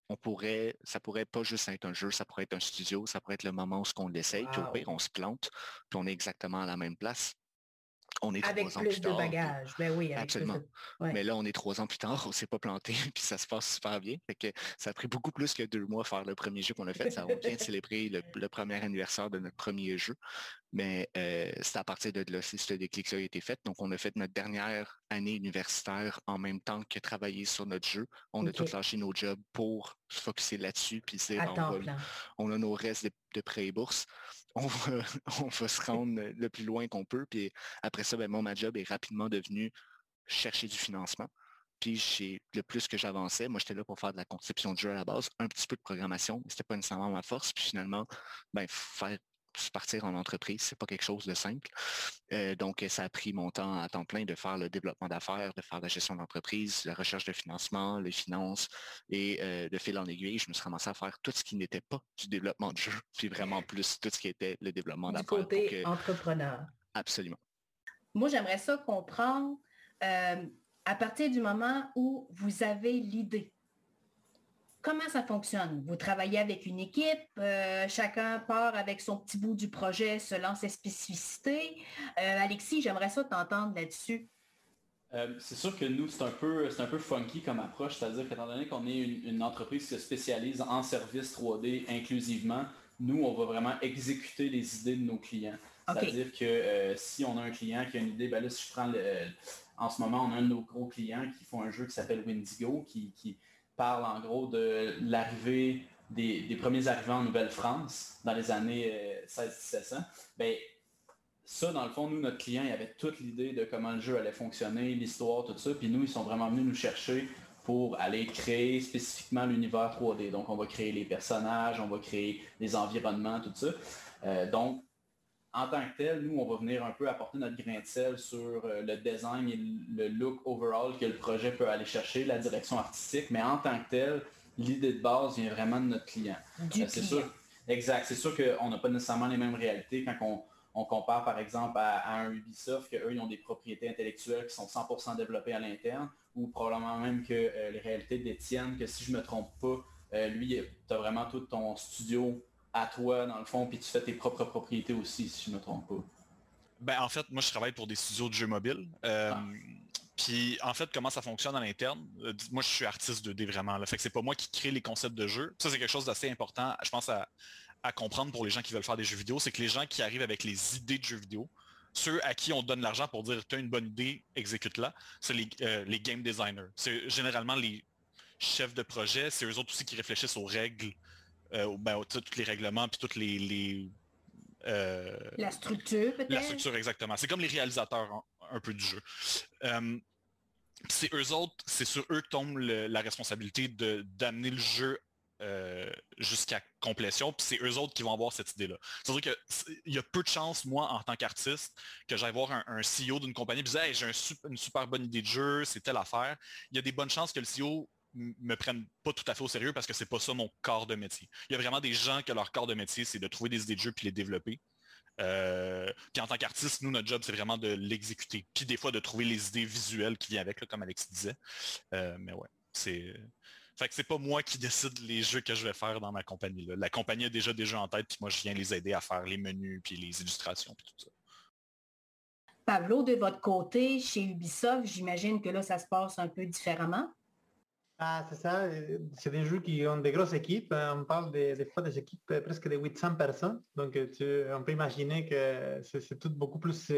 On pourrait, ça pourrait pas juste être un jeu, ça pourrait être un studio, ça pourrait être le moment où on l'essaye, puis au pire on se plante, puis on est exactement à la même place on est avec trois ans plus, de bagages. Ben oui, absolument. Mais là, on est trois ans plus tard, on ne s'est pas planté, puis ça se passe super bien. que ça a pris beaucoup plus que deux mois faire le premier jeu qu'on a fait. Ça a bien célébré le, premier anniversaire de notre premier jeu. Mais euh, c'est à partir de là, c'est ce déclic a été fait. Donc, on a fait notre dernière année universitaire en même temps que travailler sur notre jeu. On a tout lâché nos jobs pour se focusser là-dessus, puis c'est on, a nos restes de, de prêts et bourses. on va, se rendre le plus loin qu'on peut. Puis après ça, ben, moi, ma job est rapidement devenu chercher du financement. Puis le plus que j'avançais, moi j'étais là pour faire de la conception de jeu à la base, un petit peu de programmation, mais c'était pas nécessairement ma force. Puis finalement, ben, faire partir en entreprise, c'est pas quelque chose de simple. Euh, donc, ça a pris mon temps à temps plein de faire le développement d'affaires, de faire la gestion d'entreprise, la recherche de financement, les finances, et euh, de fil en aiguille, je me suis ramassé à faire tout ce qui n'était pas du développement de jeu, puis vraiment plus tout ce qui était le développement d'affaires. Du côté entrepreneur. Absolument. Moi, j'aimerais ça comprendre euh, à partir du moment où vous avez l'idée Comment ça fonctionne? Vous travaillez avec une équipe, euh, chacun part avec son petit bout du projet selon ses spécificités. Euh, Alexis, j'aimerais ça t'entendre là-dessus. Euh, c'est sûr que nous, c'est un, peu, un peu funky comme approche, c'est-à-dire qu'étant donné qu'on est une, entreprise qui se spécialise en services 3D inclusivement, nous, on va vraiment exécuter les idées de nos clients. C'est-à-dire que si on a un client qui a une idée, ben là, si je prends en ce moment, on a un de nos gros clients qui font un jeu qui s'appelle Windigo, qui, qui parle en gros de l'arrivée des, premiers arrivants en Nouvelle-France dans les années 16-1700, euh, ben, ça, dans le fond, nous, notre client, il avait toute l'idée de comment le jeu allait fonctionner, l'histoire, tout ça. Puis nous, ils sont vraiment venus nous chercher pour aller créer spécifiquement l'univers 3D. Donc, on va créer les personnages, on va créer les environnements, tout ça. Euh, donc, en tant que tel, nous, on va venir un peu apporter notre grain de sel sur euh, le design et le look overall que le projet peut aller chercher, la direction artistique, mais en tant que tel, l'idée de base vient vraiment de notre client. Du c'est sûr. Exact. C'est sûr qu'on n'a pas nécessairement les mêmes réalités quand on, on compare par exemple à, à un Ubisoft, qu'eux, ils ont des propriétés intellectuelles qui sont 100% développées à l'interne, ou probablement même que euh, les réalités détiennent que si je ne me trompe pas, euh, lui, tu as vraiment tout ton studio à toi, dans le fond, puis tu fais tes propres propriétés aussi, si je ne me trompe pas. Ben, en fait, moi, je travaille pour des studios de jeux mobiles. Euh, Ah. Puis, en fait, comment ça fonctionne à l'interne? euh, Moi, je suis artiste 2D vraiment. Là. Fait que c'est pas moi qui crée les concepts de jeu. Ça, c'est quelque chose d'assez important, je pense, à, à comprendre pour les gens qui veulent faire des jeux vidéo. C'est que les gens qui arrivent avec les idées de jeux vidéo, ceux à qui on donne l'argent pour dire tu as une bonne idée, exécute-la, c'est les, euh, les game designers. C'est généralement les chefs de projet, c'est eux autres aussi qui réfléchissent aux règles, euh, ben, tous les règlements, puis toutes les, les, euh, La structure, peut-être? la structure, exactement. C'est comme les réalisateurs un, un peu du jeu. Euh, c'est eux autres, c'est sur eux que tombe le- la responsabilité de d'amener le jeu euh, jusqu'à complétion, puis c'est eux autres qui vont avoir cette idée-là. C'est-à-dire qu'il y a peu de chances, moi, en tant qu'artiste, que j'aille voir un, un CEO d'une compagnie et dire hey, j'ai un une super bonne idée de jeu, c'est telle affaire. Il y a des bonnes chances que le CEO me prenne pas tout à fait au sérieux parce que c'est pas ça mon corps de métier. Il y a vraiment des gens que leur corps de métier, c'est de trouver des idées de jeu puis les développer. Euh, puis en tant qu'artiste, nous, notre job, c'est vraiment de l'exécuter. Puis des fois, de trouver les idées visuelles qui viennent avec, là, comme Alex disait. Euh, mais ouais, c'est... Fait que c'est pas moi qui décide les jeux que je vais faire dans ma compagnie. La compagnie a déjà des jeux en tête, puis moi, je viens les aider à faire les menus, puis les illustrations, puis tout ça. Pablo, de votre côté, chez Ubisoft, j'imagine que là, ça se passe un peu différemment. Ah, c'est ça. euh, C'est des jeux qui ont des grosses équipes. hein, On parle des, fois des équipes euh, presque de 800 personnes. Donc, euh, tu- on peut imaginer que c'est tout beaucoup plus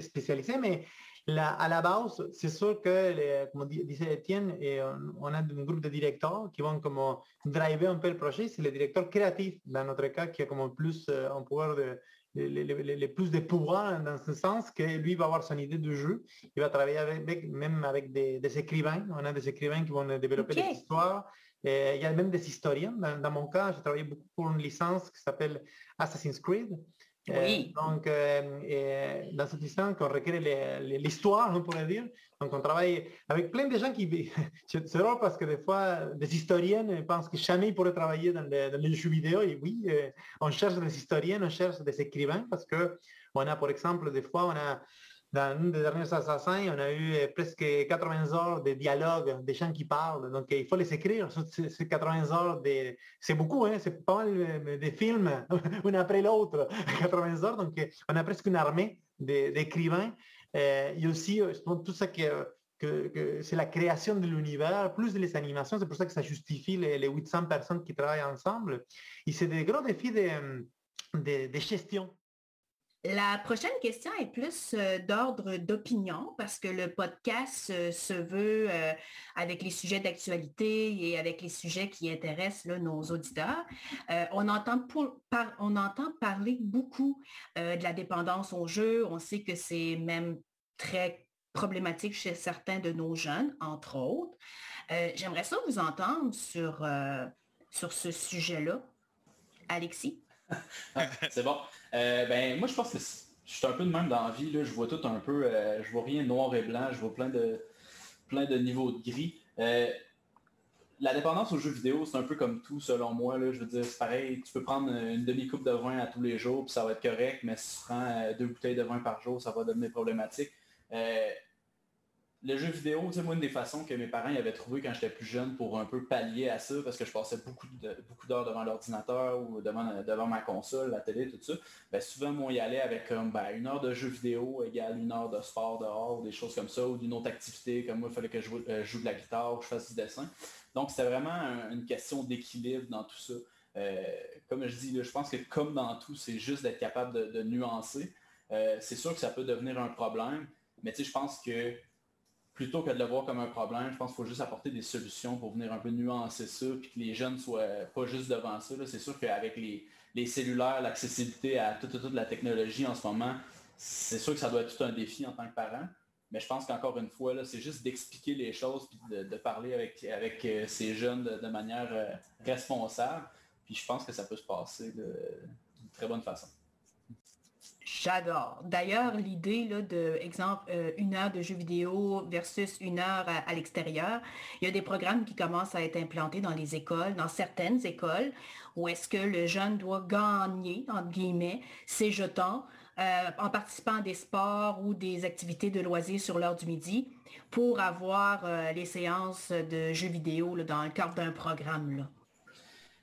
spécialisé. Mais la- à la base, c'est sûr que, les- comme di- disait Étienne, et on, a un groupe de directeurs qui vont comme driver un peu le projet. C'est le directeur créatif, dans notre cas, qui a comme plus un pouvoir de les, les- les- plus de pouvoir dans ce sens que lui va avoir son idée de jeu il va travailler avec, même avec des, des écrivains. On a des écrivains qui vont développer Ok. des histoires. Et il y a même des historiens. Dans, dans mon cas, j'ai travaillé beaucoup pour une licence qui s'appelle Assassin's Creed. Euh, Oui. donc, euh, et dans cette licence, on requiert l'histoire, on pourrait dire. Donc, on travaille avec plein de gens qui... C'est drôle parce que des fois, des historiens pensent que jamais ils pourraient travailler dans les, dans les jeux vidéo. Et oui, euh, on cherche des historiens, on cherche des écrivains parce que on a, par exemple, des fois, on a dans une des dernières assassins, on a eu euh, presque 80 heures de dialogue, des gens qui parlent. Donc, il faut les écrire. Ces 80 heures, de... c'est beaucoup, hein? c'est pas mal euh, des films, un après l'autre, 80 heures. Donc, on a presque une armée de- d'écrivains. Aussi euh, justement, tout ça que, c'est la création de l'univers, plus les animations. C'est pour ça que ça justifie les, les 800 personnes qui travaillent ensemble. Et c'est des gros défis de, de- de gestion. La prochaine question est plus euh, d'ordre d'opinion parce que le podcast euh, se veut euh, avec les sujets d'actualité et avec les sujets qui intéressent nos auditeurs. On, entend on entend parler beaucoup de la dépendance au jeu. On sait que c'est même très problématique chez certains de nos jeunes, entre autres. J'aimerais ça vous entendre sur, sur ce sujet-là. Alexis? C'est bon. Euh, ben, moi, je pense que je suis un peu de même dans la vie. Là. Je vois tout un peu, euh, je vois rien noir et blanc, je vois plein de, plein de niveaux de gris. Euh, la dépendance aux jeux vidéo, c'est un peu comme tout, selon moi. Là. Je veux dire, c'est pareil, tu peux prendre une demi-coupe de vin à tous les jours, puis ça va être correct, mais si tu prends euh, deux bouteilles de vin par jour, ça va devenir problématique. Le jeu vidéo, tu sais, moi, une des façons que mes parents avaient trouvé quand j'étais plus jeune pour un peu pallier à ça, parce que je passais beaucoup d'heures devant l'ordinateur ou devant, devant ma console, la télé, tout ça, ben, souvent, moi, y allait avec comme, ben, une heure de jeu vidéo égale une heure de sport dehors, ou des choses comme ça, ou d'une autre activité, comme moi, il fallait que je joue, euh, de la guitare ou je fasse du dessin. Donc, c'était vraiment un- une question d'équilibre dans tout ça. Euh, comme je dis, je pense que comme dans tout, c'est juste d'être capable de, de nuancer. Euh, c'est sûr que ça peut devenir un problème, mais tu sais, je pense que plutôt que de le voir comme un problème, je pense qu'il faut juste apporter des solutions pour venir un peu nuancer ça, puis que les jeunes soient pas juste devant ça. C'est sûr qu'avec les, les cellulaires, l'accessibilité à toute, toute, toute la technologie en ce moment, c'est sûr que ça doit être tout un défi en tant que parent. Mais je pense qu'encore une fois, c'est juste d'expliquer les choses, puis de, parler avec, avec euh, ces jeunes de, manière euh, responsable. Puis je pense que ça peut se passer d'une très bonne façon. J'adore. D'ailleurs, l'idée de, exemple, euh, une heure de jeu vidéo versus une heure à, l'extérieur, il y a des programmes qui commencent à être implantés dans les écoles, dans certaines écoles, où est-ce que le jeune doit gagner, entre guillemets, ses jetons euh, en participant à des sports ou des activités de loisirs sur l'heure du midi pour avoir euh, les séances de jeux vidéo dans le cadre d'un programme. Là.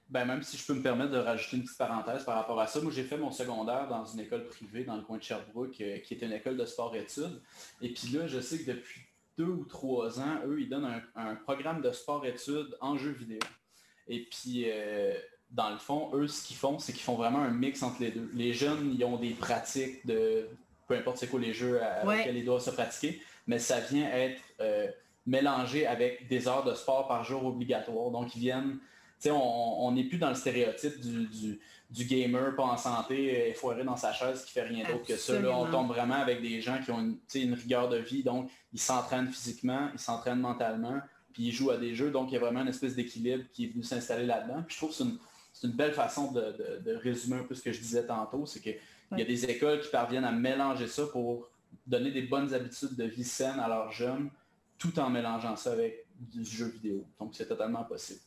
Ben, même si je peux me permettre de rajouter une petite parenthèse par rapport à ça, moi j'ai fait mon secondaire dans une école privée dans le coin de Sherbrooke, euh, qui est une école de sport-études. Et puis là, je sais que depuis deux ou trois ans, eux, ils donnent un, programme de sport-études en jeu vidéo. Et puis, euh, dans le fond, eux, ce qu'ils font, c'est qu'ils font vraiment un mix entre les deux. Les jeunes, ils ont des pratiques de peu importe c'est quoi les jeux à, lesquels ils doivent se pratiquer, mais ça vient être euh, mélangé avec des heures de sport par jour obligatoires. Donc, ils viennent on n'est plus dans le stéréotype du, gamer pas en santé, effoiré dans sa chaise qui fait rien d'autre que ça. on tombe vraiment avec des gens qui ont une, rigueur de vie, donc ils s'entraînent physiquement, ils s'entraînent mentalement, puis ils jouent à des jeux, donc il y a vraiment une espèce d'équilibre qui est venu s'installer là-dedans. Puis je trouve que c'est une, belle façon de, résumer un peu ce que je disais tantôt, c'est qu'il y a des écoles qui parviennent à mélanger ça pour donner des bonnes habitudes de vie saine à leurs jeunes, tout en mélangeant ça avec du jeu vidéo. Donc c'est totalement possible.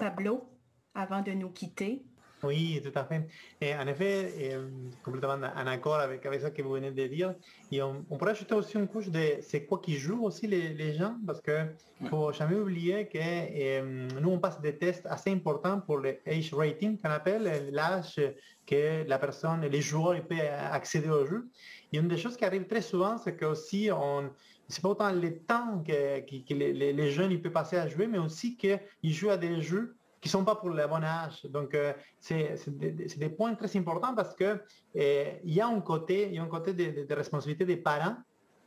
Pablo, avant de nous quitter. Oui, tout à fait. Et en effet, et, complètement en accord avec, avec ça que vous venez de dire. Et on, pourrait ajouter aussi une couche de c'est quoi qui joue aussi les, les gens, parce que ne faut jamais oublier que nous, on passe des tests assez importants pour le age rating qu'on appelle, l'âge que la personne, les joueurs peuvent accéder au jeu. Et une des choses qui arrive très souvent, c'est que aussi on c'est pas autant le temps que, les, jeunes ils peuvent passer à jouer, mais aussi qu'ils jouent à des jeux qui ne sont pas pour le bon âge. Donc, euh, c'est des, points très importants parce qu'il euh, y a un côté, il y a un côté de responsabilité des parents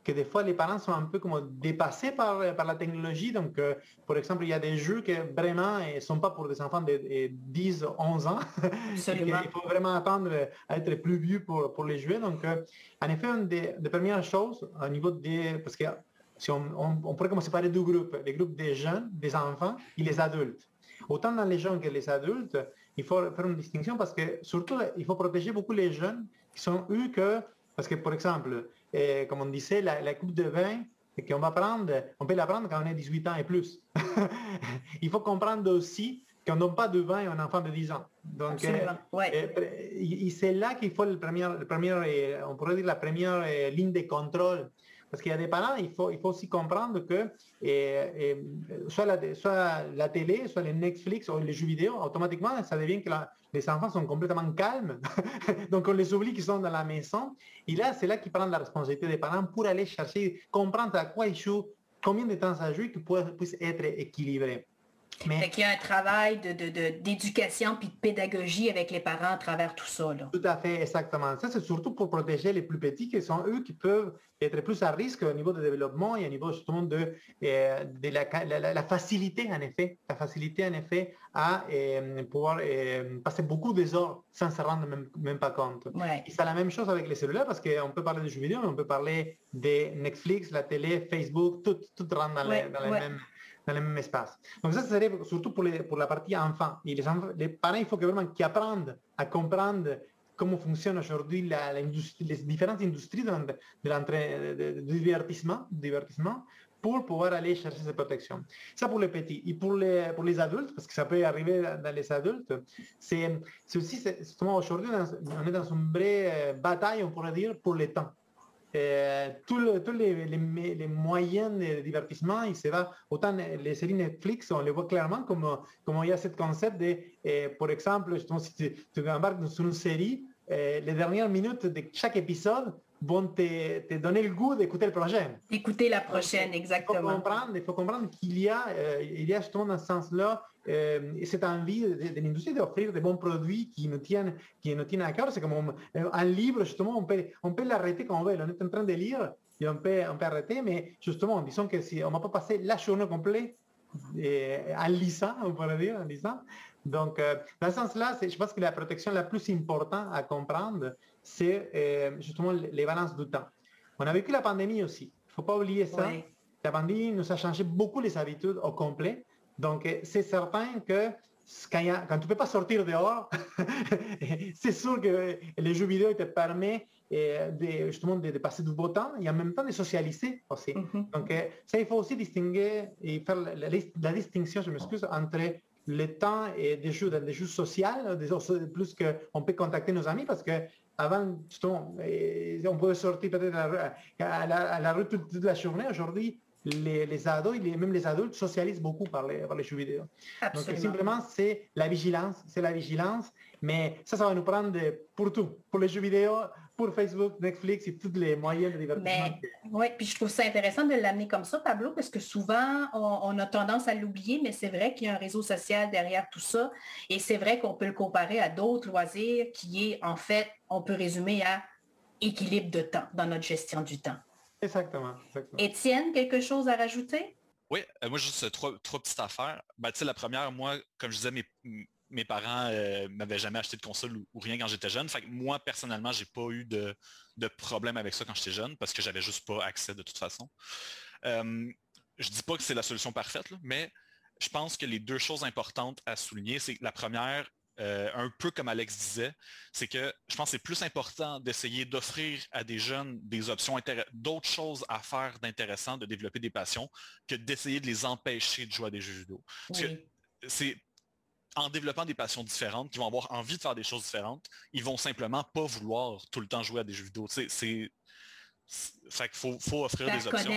que des fois les parents sont un peu comme dépassés par, par la technologie. Donc, euh, par exemple, il y a des jeux qui vraiment ne sont pas pour des enfants de, 10, 11 ans. il faut vraiment attendre à être plus vieux pour, pour les jouer. Donc, euh, en effet, une des, premières choses au niveau des... Parce que si on, on, pourrait commencer par les deux groupes, les groupes des jeunes, des enfants et les adultes. Autant dans les jeunes que les adultes, il faut faire une distinction parce que surtout, il faut protéger beaucoup les jeunes qui sont eux que, parce que par exemple, comme on disait, la, coupe de vin qu'on va prendre, on peut la prendre quand on a 18 ans et plus. Il faut comprendre aussi qu'on donne pas de vin à un enfant de 10 ans. Donc, euh, euh, c'est là qu'il faut le premier, le premier, euh, on pourrait dire la première ligne de contrôle parce qu'il y a des parents, il faut, il faut aussi comprendre que soit, la, soit la télé, soit les Netflix ou les jeux vidéo, automatiquement, ça devient que les enfants sont complètement calmes. Donc, on les oublie qu'ils sont dans la maison. Et là, c'est là qu'ils prennent la responsabilité des parents pour aller chercher, comprendre à quoi ils jouent, combien de temps ça joue, qu'ils puissent être équilibrés. Mais... il y a un travail d'éducation de, puis de pédagogie avec les parents à travers tout ça. Tout à fait, exactement. Ça, c'est surtout pour protéger les plus petits, qui sont eux qui peuvent être plus à risque au niveau du développement et au niveau justement de, euh, de la, facilité, en effet, la facilité, en effet, à euh, pouvoir euh, passer beaucoup des heures sans se rendre même, pas compte. Et c'est la même chose avec les cellulaires parce qu'on peut parler de jeux vidéo, mais on peut parler de Netflix, la télé, Facebook, tout, tout rentre dans, les, dans les mêmes dans le même espace. Donc ça, serait surtout pour, les, pour la partie enfant. Et les, enfants, les parents, il faut que vraiment qu'ils apprennent à comprendre comment fonctionnent aujourd'hui les différentes industries de, de, divertissement, divertissement pour pouvoir aller chercher cette protection. Ça pour les petits. Et pour les, pour les adultes, parce que ça peut arriver dans les adultes, c'est aussi, justement, aujourd'hui, on est dans une vraie euh, bataille, on pourrait dire, pour le temps. Euh, tous les, moyens de divertissement, il se va, autant les séries Netflix, on les voit clairement comme, comme il y a ce concept de, euh, par exemple, si tu, embarques sur une série, euh, les dernières minutes de chaque épisode vont te, te donner le goût d'écouter le prochain. Écouter la prochaine, exactement. Il faut comprendre, il faut comprendre qu'il y a, il y a justement dans ce sens-là euh, cette envie de, l'industrie d'offrir des bons produits qui nous tiennent, qui nous tiennent à cœur. C'est comme un, livre, justement, on peut, on peut l'arrêter quand on veut. On est en train de lire et on peut, on peut arrêter, mais justement, disons que si on ne va pas passer la journée complète euh, en lisant, on pourrait dire, en lisant. Donc, euh, dans ce sens-là, je pense que la protection la plus importante à comprendre, c'est euh, justement les balances du temps. On a vécu la pandémie aussi. Il ne faut pas oublier ça. La pandémie nous a changé beaucoup les habitudes au complet. Donc, c'est certain que quand, tu ne peux pas sortir dehors, c'est sûr que les jeux vidéo te permettent de, justement de, passer du beau temps et en même temps de socialiser aussi. Mm-hmm. Donc ça, il faut aussi distinguer et faire la, distinction, je m'excuse, entre le temps et des jeux, des jeux sociaux, plus qu'on peut contacter nos amis parce que avant, on pouvait sortir peut-être à, la, rue toute, la journée. Aujourd'hui, les, ados, et même les adultes socialisent beaucoup par les, par les jeux vidéo. Donc simplement, c'est la vigilance, c'est la vigilance, mais ça, ça va nous prendre pour tout, pour les jeux vidéo, pour Facebook, Netflix et tous les moyens de divertissement. Oui, puis je trouve ça intéressant de l'amener comme ça, Pablo, parce que souvent, on, a tendance à l'oublier, mais c'est vrai qu'il y a un réseau social derrière tout ça. Et c'est vrai qu'on peut le comparer à d'autres loisirs qui est, en fait, on peut résumer à équilibre de temps dans notre gestion du temps. Exactement. Étienne, quelque chose à rajouter? Oui, euh, moi, juste trois, trois petites affaires. Ben, la première, moi, comme je disais, mes, mes parents euh, m'avaient jamais acheté de console ou, rien quand j'étais jeune. Fait que moi, personnellement, j'ai pas eu de, problème avec ça quand j'étais jeune parce que j'avais juste pas accès de toute façon. Euh, je dis pas que c'est la solution parfaite, mais je pense que les deux choses importantes à souligner, c'est la première, euh, un peu comme Alex disait, c'est que je pense que c'est plus important d'essayer d'offrir à des jeunes des options, d'autres choses à faire d'intéressant, de développer des passions, que d'essayer de les empêcher de jouer à des jeux vidéo. Parce que c'est en développant des passions différentes, qui vont avoir envie de faire des choses différentes, ils vont simplement pas vouloir tout le temps jouer à des jeux vidéo. C'est, fait qu'il faut, faut offrir des options.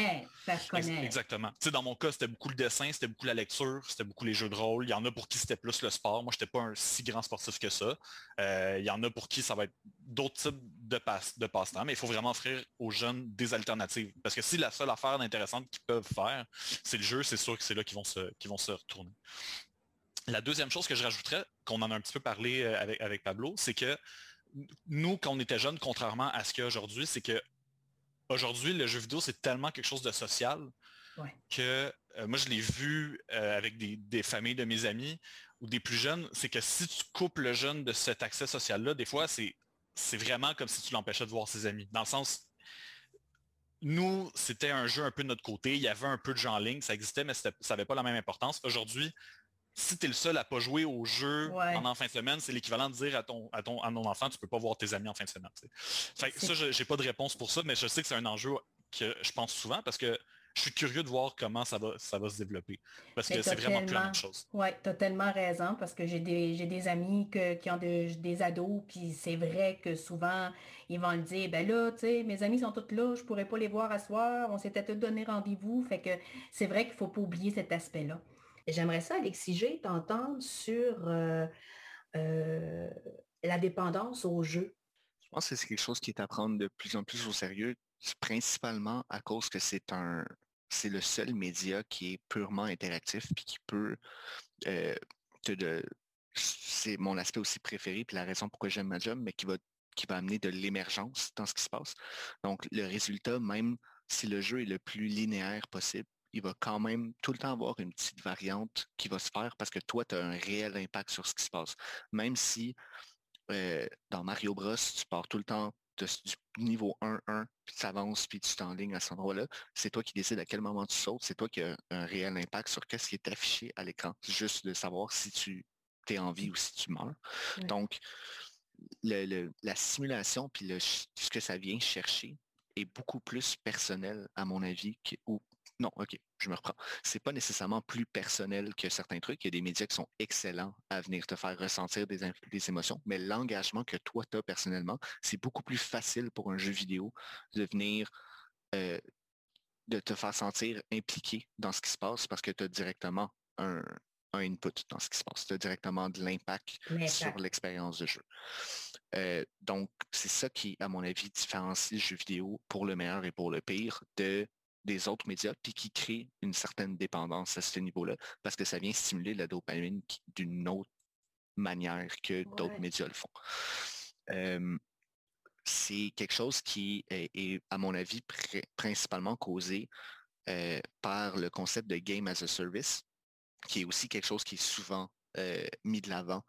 Connaître, Exactement. dans mon cas, c'était beaucoup le dessin, c'était beaucoup la lecture, c'était beaucoup les jeux de rôle. Il y en a pour qui c'était plus le sport. Moi, je n'étais pas un si grand sportif que ça. Euh, il y en a pour qui ça va être d'autres types de, passe, de passe-temps, mais il faut vraiment offrir aux jeunes des alternatives. Parce que si la seule affaire intéressante qu'ils peuvent faire, c'est le jeu, c'est sûr que c'est là qu'ils vont se, qu'ils vont se retourner. La deuxième chose que je rajouterais, qu'on en a un petit peu parlé euh, avec, avec Pablo, c'est que nous, quand on était jeunes, contrairement à ce qu'il y a aujourd'hui, c'est que aujourd'hui, le jeu vidéo, c'est tellement quelque chose de social que euh, moi, je l'ai vu euh, avec des, familles de mes amis ou des plus jeunes, c'est que si tu coupes le jeune de cet accès social-là, des fois, c'est, c'est vraiment comme si tu l'empêchais de voir ses amis. Dans le sens, nous, c'était un jeu un peu de notre côté. Il y avait un peu de jeu en ligne, ça existait, mais ça n'avait pas la même importance. Aujourd'hui, si tu es le seul à pas jouer au jeu pendant fin de semaine, c'est l'équivalent de dire à ton, à ton, à ton enfant, tu peux pas voir tes amis en fin de semaine. Fait ça, j'ai pas de réponse pour ça, mais je sais que c'est un enjeu que je pense souvent parce que je suis curieux de voir comment ça va, ça va se développer. Parce que c'est vraiment plus la même chose. Oui, tu as tellement raison parce que j'ai des, des amis qui ont des ados, puis c'est vrai que souvent, ils vont le dire, ben là, tu sais, mes amis sont tous là, je pourrais pas les voir à soir, on s'était tous donné rendez-vous. Fait que c'est vrai qu'il faut pas oublier cet aspect-là. J'aimerais ça, Alexis t'entendre sur euh, euh, la dépendance au jeu. Je pense que c'est quelque chose qui est à prendre de plus en plus au sérieux, principalement à cause que c'est un c'est le seul média qui est purement interactif puis qui peut euh, te c'est mon aspect aussi préféré puis la raison pourquoi j'aime ma job, mais qui va qui va amener de l'émergence dans ce qui se passe. Donc le résultat, même si le jeu est le plus linéaire possible, il va quand même tout le temps avoir une petite variante qui va se faire parce que toi, tu as un réel impact sur ce qui se passe. Même si euh, dans Mario Bros, tu pars tout le temps du niveau 1-1, puis tu avances, puis tu t'enlignes à cet endroit-là, c'est toi qui décides à quel moment tu sautes, c'est toi qui as un réel impact sur ce qui est affiché à l'écran. Juste de savoir si tu es en vie ou si tu meurs. Donc, la simulation, puis ce que ça vient chercher est beaucoup plus personnel, à mon avis, ou non, OK, je me reprends. C'est pas nécessairement plus personnel que certains trucs. Il y a des médias qui sont excellents à venir te faire ressentir des, émotions, mais l'engagement que toi, tu as personnellement, c'est beaucoup plus facile pour un jeu vidéo de venir euh, de te faire sentir impliqué dans ce qui se passe parce que tu as directement un, input dans ce qui se passe. Tu as directement de l'impact sur l'expérience de jeu. Euh, donc, c'est ça qui, à mon avis, différencie le jeu vidéo pour le meilleur et pour le pire de des autres médias, puis qui crée une certaine dépendance à ce niveau-là, parce que ça vient stimuler la dopamine d'une autre manière que d'autres médias le font. c'est quelque chose qui est, à mon avis, principalement causé euh, par le concept de game as a service, qui est aussi quelque chose qui est souvent mis de l'avant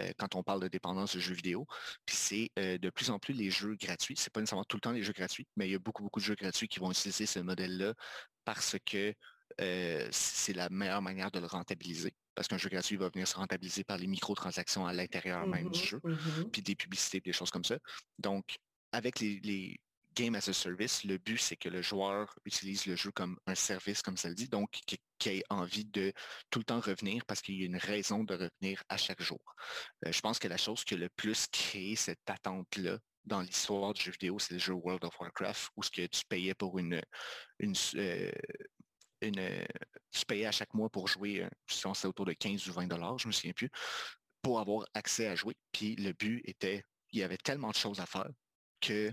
euh, quand on parle de dépendance de jeux vidéo. Puis c'est euh, de plus en plus les jeux gratuits. C'est pas nécessairement tout le temps les jeux gratuits, mais il y a beaucoup, beaucoup de jeux gratuits qui vont utiliser ce modèle-là parce que c'est la meilleure manière de le rentabiliser. parce qu'un jeu gratuit va venir se rentabiliser par les microtransactions à l'intérieur même du Mhm, jeu, mhm. puis des publicités, des choses comme ça. Donc, avec les, les Game as a Service, le but, c'est que le joueur utilise le jeu comme un service, comme ça le dit, donc qui, ait envie de tout le temps revenir parce qu'il y a une raison de revenir à chaque jour. Euh, je pense que la chose qui a le plus créé cette attente-là dans l'histoire du jeu vidéo, c'est le jeu World of Warcraft, où ce que tu payais pour une, une, euh, euh, tu payais à chaque mois pour jouer, pense que c'était autour de 15 ou 20 dollars, je me souviens plus, pour avoir accès à jouer. Puis le but était, il y avait tellement de choses à faire que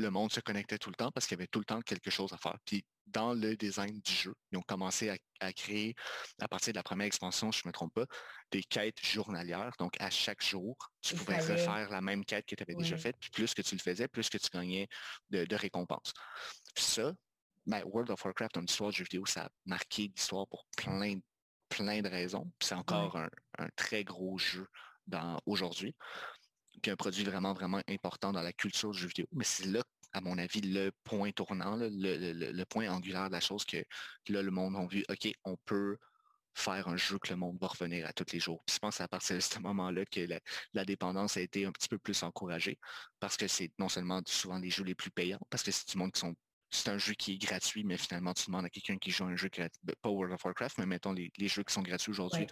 le monde se connectait tout le temps parce qu'il y avait tout le temps quelque chose à faire. Puis dans le design du jeu, ils ont commencé à, à créer, à partir de la première expansion, je ne me trompe pas, des quêtes journalières. Donc à chaque jour, tu Il pouvais fallait- refaire la même quête que tu avais déjà faite. Puis plus que tu le faisais, plus que tu gagnais de, de récompenses. Ça, ben, World of Warcraft, dans l'histoire du jeu vidéo, ça a marqué l'histoire pour plein, plein de raisons. C'est encore un, un très gros jeu aujourd'hui. Puis un produit vraiment, vraiment important dans la culture du jeu vidéo. Mais c'est là, à mon avis, le point tournant, là, le, le- le- point angulaire de la chose que là, le monde a vu, OK, on peut faire un jeu que le monde va revenir à tous les jours. Puis je pense que c'est à partir de ce moment-là que la, la dépendance a été un petit peu plus encouragée parce que c'est non seulement souvent les jeux les plus payants, parce que c'est du monde qui sont c'est un jeu qui est gratuit, mais finalement, tu demandes à quelqu'un qui joue un jeu pas World of Warcraft, mais mettons les, les jeux qui sont gratuits aujourd'hui, Ouais.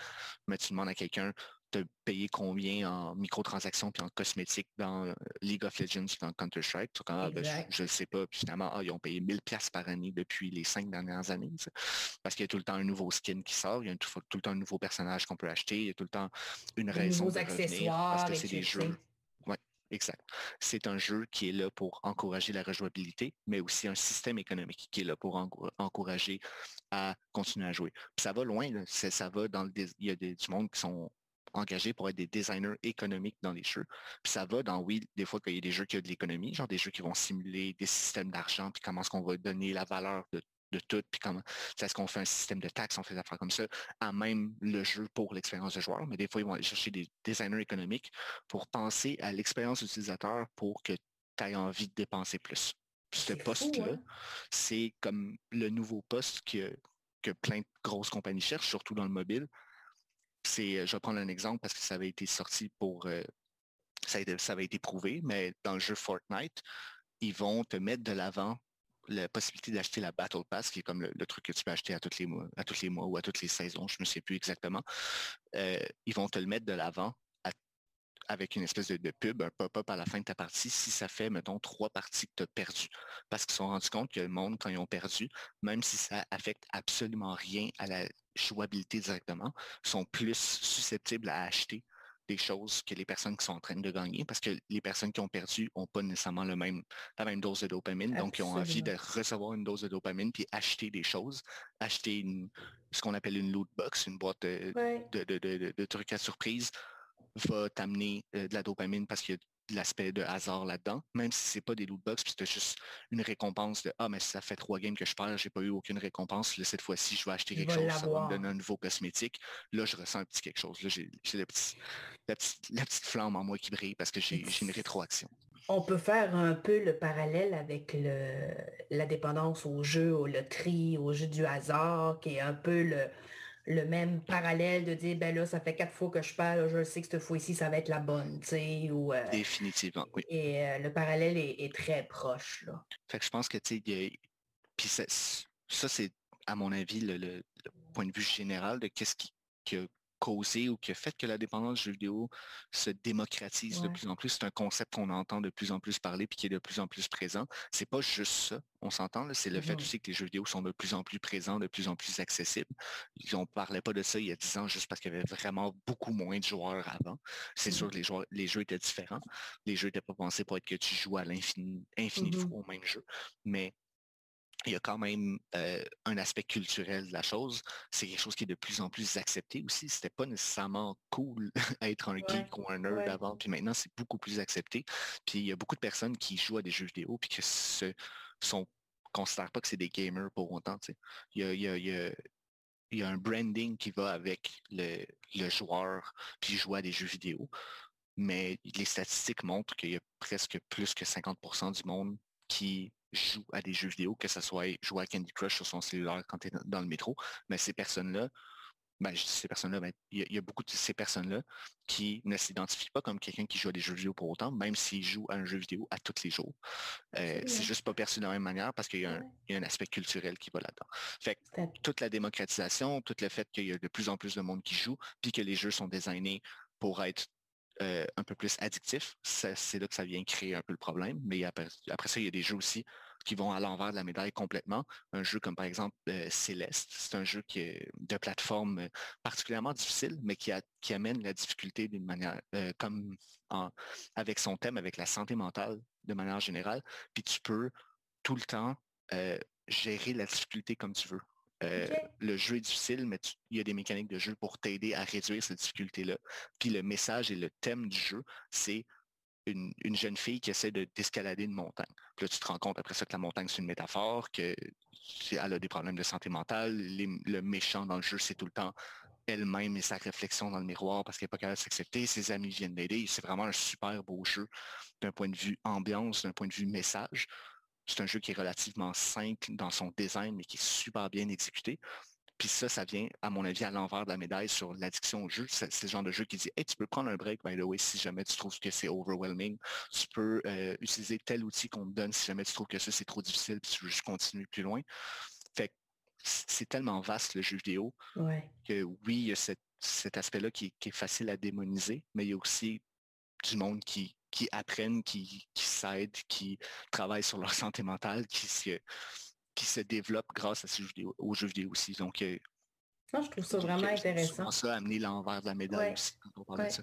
mais tu demandes à quelqu'un de payer combien en microtransactions puis en cosmétiques dans euh, League of Legends puis dans Counter-Strike? Tu ah, ben, je ne sais pas. Puis finalement, ah, ils ont payé 1000 pièces par année depuis les cinq dernières années. Parce qu'il y a tout le temps un nouveau skin qui sort, il y a tout, tout le temps un nouveau personnage qu'on peut acheter, il y a tout le temps une raison de revenir parce que c'est des jeux sais. Exact. C'est un jeu qui est là pour encourager la rejouabilité, mais aussi un système économique qui est là pour enco- encourager à continuer à jouer. Puis ça va loin, là. C'est- ça va dans le il y a des, du monde qui sont engagés pour être des designers économiques dans les jeux. Puis ça va dans, oui, des fois qu'il y a des jeux qui ont de l'économie, genre des jeux qui vont simuler des systèmes d'argent, puis comment est-ce qu'on va donner la valeur de, de tout, puis comment est-ce qu'on fait un système de taxes, on fait des affaires comme ça, à même le jeu pour l'expérience de joueur. Mais des fois, ils vont aller chercher des designers économiques pour penser à l'expérience utilisateur pour que tu aies envie de dépenser plus. Puis ce poste-là, hein? c'est comme le nouveau poste que, que plein de grosses compagnies cherchent, surtout dans le mobile. C'est, je vais prendre un exemple parce que ça avait été sorti pour, euh, ça, avait été prouvé, mais dans le jeu Fortnite, ils vont te mettre de l'avant la possibilité d'acheter la Battle Pass, qui est comme le, truc que tu peux acheter à tous les mois, à tous les mois ou à toutes les saisons, je ne sais plus exactement. Euh, ils vont te le mettre de l'avant avec une espèce de, de pub, un pop-up à la fin de ta partie, si ça fait, mettons, trois parties que tu as perdues. Parce qu'ils se sont rendus compte que le monde, quand ils ont perdu, même si ça affecte absolument rien à la jouabilité directement, sont plus susceptibles à acheter des choses que les personnes qui sont en train de gagner, parce que les personnes qui ont perdu n'ont pas nécessairement le même, la même dose de dopamine, donc ils ont envie de recevoir une dose de dopamine puis acheter des choses, acheter une- ce qu'on appelle une loot box, une boîte de, Ouais. de, de- de- de- de trucs à surprise, va t'amener euh, de la dopamine parce qu'il y a de l'aspect de hasard là-dedans, même si c'est pas des loot box, puis c'est juste une récompense de Ah, mais ça fait trois games que je perds, j'ai pas eu aucune récompense. Là, cette fois-ci, je vais acheter quelque chose, ça va me donner un nouveau cosmétique. Là, je ressens un petit quelque chose. Là, j'ai la, petite, la petite flamme en moi qui brille parce que j'ai une rétroaction. On peut faire un peu le parallèle avec le, la dépendance au jeu, aux loteries, au jeu du hasard, qui est un peu le, le même parallèle de dire, ben là, ça fait quatre fois que je là, je sais que cette fois-ci, ça va être la bonne, tu sais, ou... euh, Définitivement, oui. et euh, le parallèle est, est très proche, là. Fait que je pense que, tu sais, puis ça, ça, c'est, à mon avis, le, le- le point de vue général de qu'est-ce qui, qui a causé ou qui a fait que la dépendance du jeu vidéo se démocratise de plus en plus. C'est un concept qu'on entend de plus en plus parler puis qui est de plus en plus présent. C'est pas juste ça, on s'entend, là, c'est le fait aussi que les jeux vidéo sont de plus en plus présents, de plus en plus accessibles. On parlait pas de ça il y a 10 ans juste parce qu'il y avait vraiment beaucoup moins de joueurs avant. C'est sûr que les, joueurs, les jeux étaient différents. Les jeux n'étaient pas pensés pour être que tu joues à l'infini infini de Mhm. fois au même jeu. Mais il y a quand même euh, un aspect culturel de la chose. C'est quelque chose qui est de plus en plus accepté aussi. C'était pas nécessairement cool être un Ouais, geek ou un nerd ouais. avant, puis maintenant c'est beaucoup plus accepté. Puis il y a beaucoup de personnes qui jouent à des jeux vidéo puis qui se sont considèrent pas que c'est des gamers pour autant. Il y a, il y a- il y a- il y a un branding qui va avec le, le joueur puis jouer à des jeux vidéo. Mais les statistiques montrent qu'il y a presque plus que 50% du monde qui joue à des jeux vidéo, que ce soit jouer à Candy Crush sur son cellulaire quand tu es dans le métro. Mais ces personnes-là ben, ces personnes-là, ben, il y, a beaucoup de ces personnes-là qui ne s'identifient pas comme quelqu'un qui joue à des jeux vidéo pour autant, même s'ils jouent à un jeu vidéo à tous les jours. Euh, c'est juste pas perçu de la même manière parce qu'il y, a un aspect culturel qui va là-dedans. Fait toute la démocratisation, tout le fait qu'il y a de plus en plus de monde qui joue, puis que les jeux sont designés pour être euh, un peu plus addictifs, c'est là que ça vient créer un peu le problème. Mais après, ça, il y a des jeux aussi qui vont à l'envers de la médaille complètement. Un jeu comme par exemple euh, Céleste, c'est un jeu qui est de plateforme euh, particulièrement difficile, mais qui, amène la difficulté d'une manière comme avec son thème, avec la santé mentale de manière générale. Puis tu peux tout le temps gérer la difficulté comme tu veux. Le jeu est difficile, mais il y a des mécaniques de jeu pour t'aider à réduire cette difficulté-là. Puis le message et le thème du jeu, c'est une, jeune fille qui essaie d'escalader une montagne. Puis là, tu te rends compte après ça que la montagne, c'est une métaphore, qu'elle a des problèmes de santé mentale. le méchant dans le jeu, c'est tout le temps elle-même et sa réflexion dans le miroir parce qu'elle n'est pas capable de s'accepter. Ses amis viennent l'aider. C'est vraiment un super beau jeu d'un point de vue ambiance, d'un point de vue message. C'est un jeu qui est relativement simple dans son design, mais qui est super bien exécuté. Puis ça, ça vient, à mon avis, à l'envers de la médaille sur l'addiction au jeu. C'est ce genre de jeu qui dit Hey, tu peux prendre un break, by the way, si jamais tu trouves que c'est overwhelming. Tu peux euh, utiliser tel outil qu'on te donne si jamais tu trouves que ça, c'est trop difficile, puis tu veux juste continuer plus loin. Fait c'est tellement vaste le jeu vidéo que oui, il y a cet aspect-là qui, est facile à démoniser, mais il y a aussi du monde qui, qui apprennent, qui, qui s'aident, qui travaillent sur leur santé mentale, qui se qui se développe grâce à ces jeux vidéo, aux jeux vidéo aussi. Donc, euh, je trouve ça vraiment intéressant. ça amener l'envers de la médaille aussi quand on parle de ça.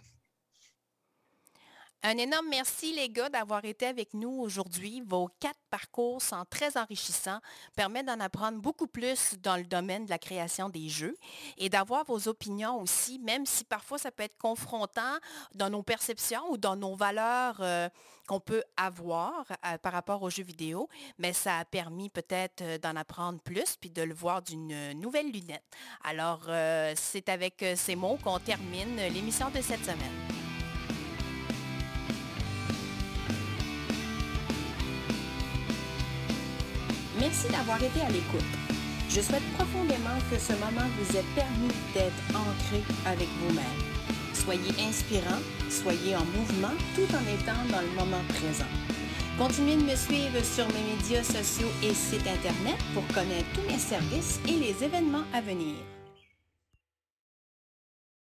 Un énorme merci, les gars, d'avoir été avec nous aujourd'hui. Vos quatre parcours sont très enrichissants, permettent d'en apprendre beaucoup plus dans le domaine de la création des jeux et d'avoir vos opinions aussi, même si parfois ça peut être confrontant dans nos perceptions ou dans nos valeurs euh, qu'on peut avoir euh, par rapport aux jeux vidéo, mais ça a permis peut-être euh, d'en apprendre plus puis de le voir d'une nouvelle lunette. Alors, c'est avec ces mots qu'on termine l'émission de cette semaine. Merci d'avoir été à l'écoute. Je souhaite profondément que ce moment vous ait permis d'être ancré avec vous-même. Soyez inspirant, soyez en mouvement tout en étant dans le moment présent. Continuez de me suivre sur mes médias sociaux et sites Internet pour connaître tous mes services et les événements à venir.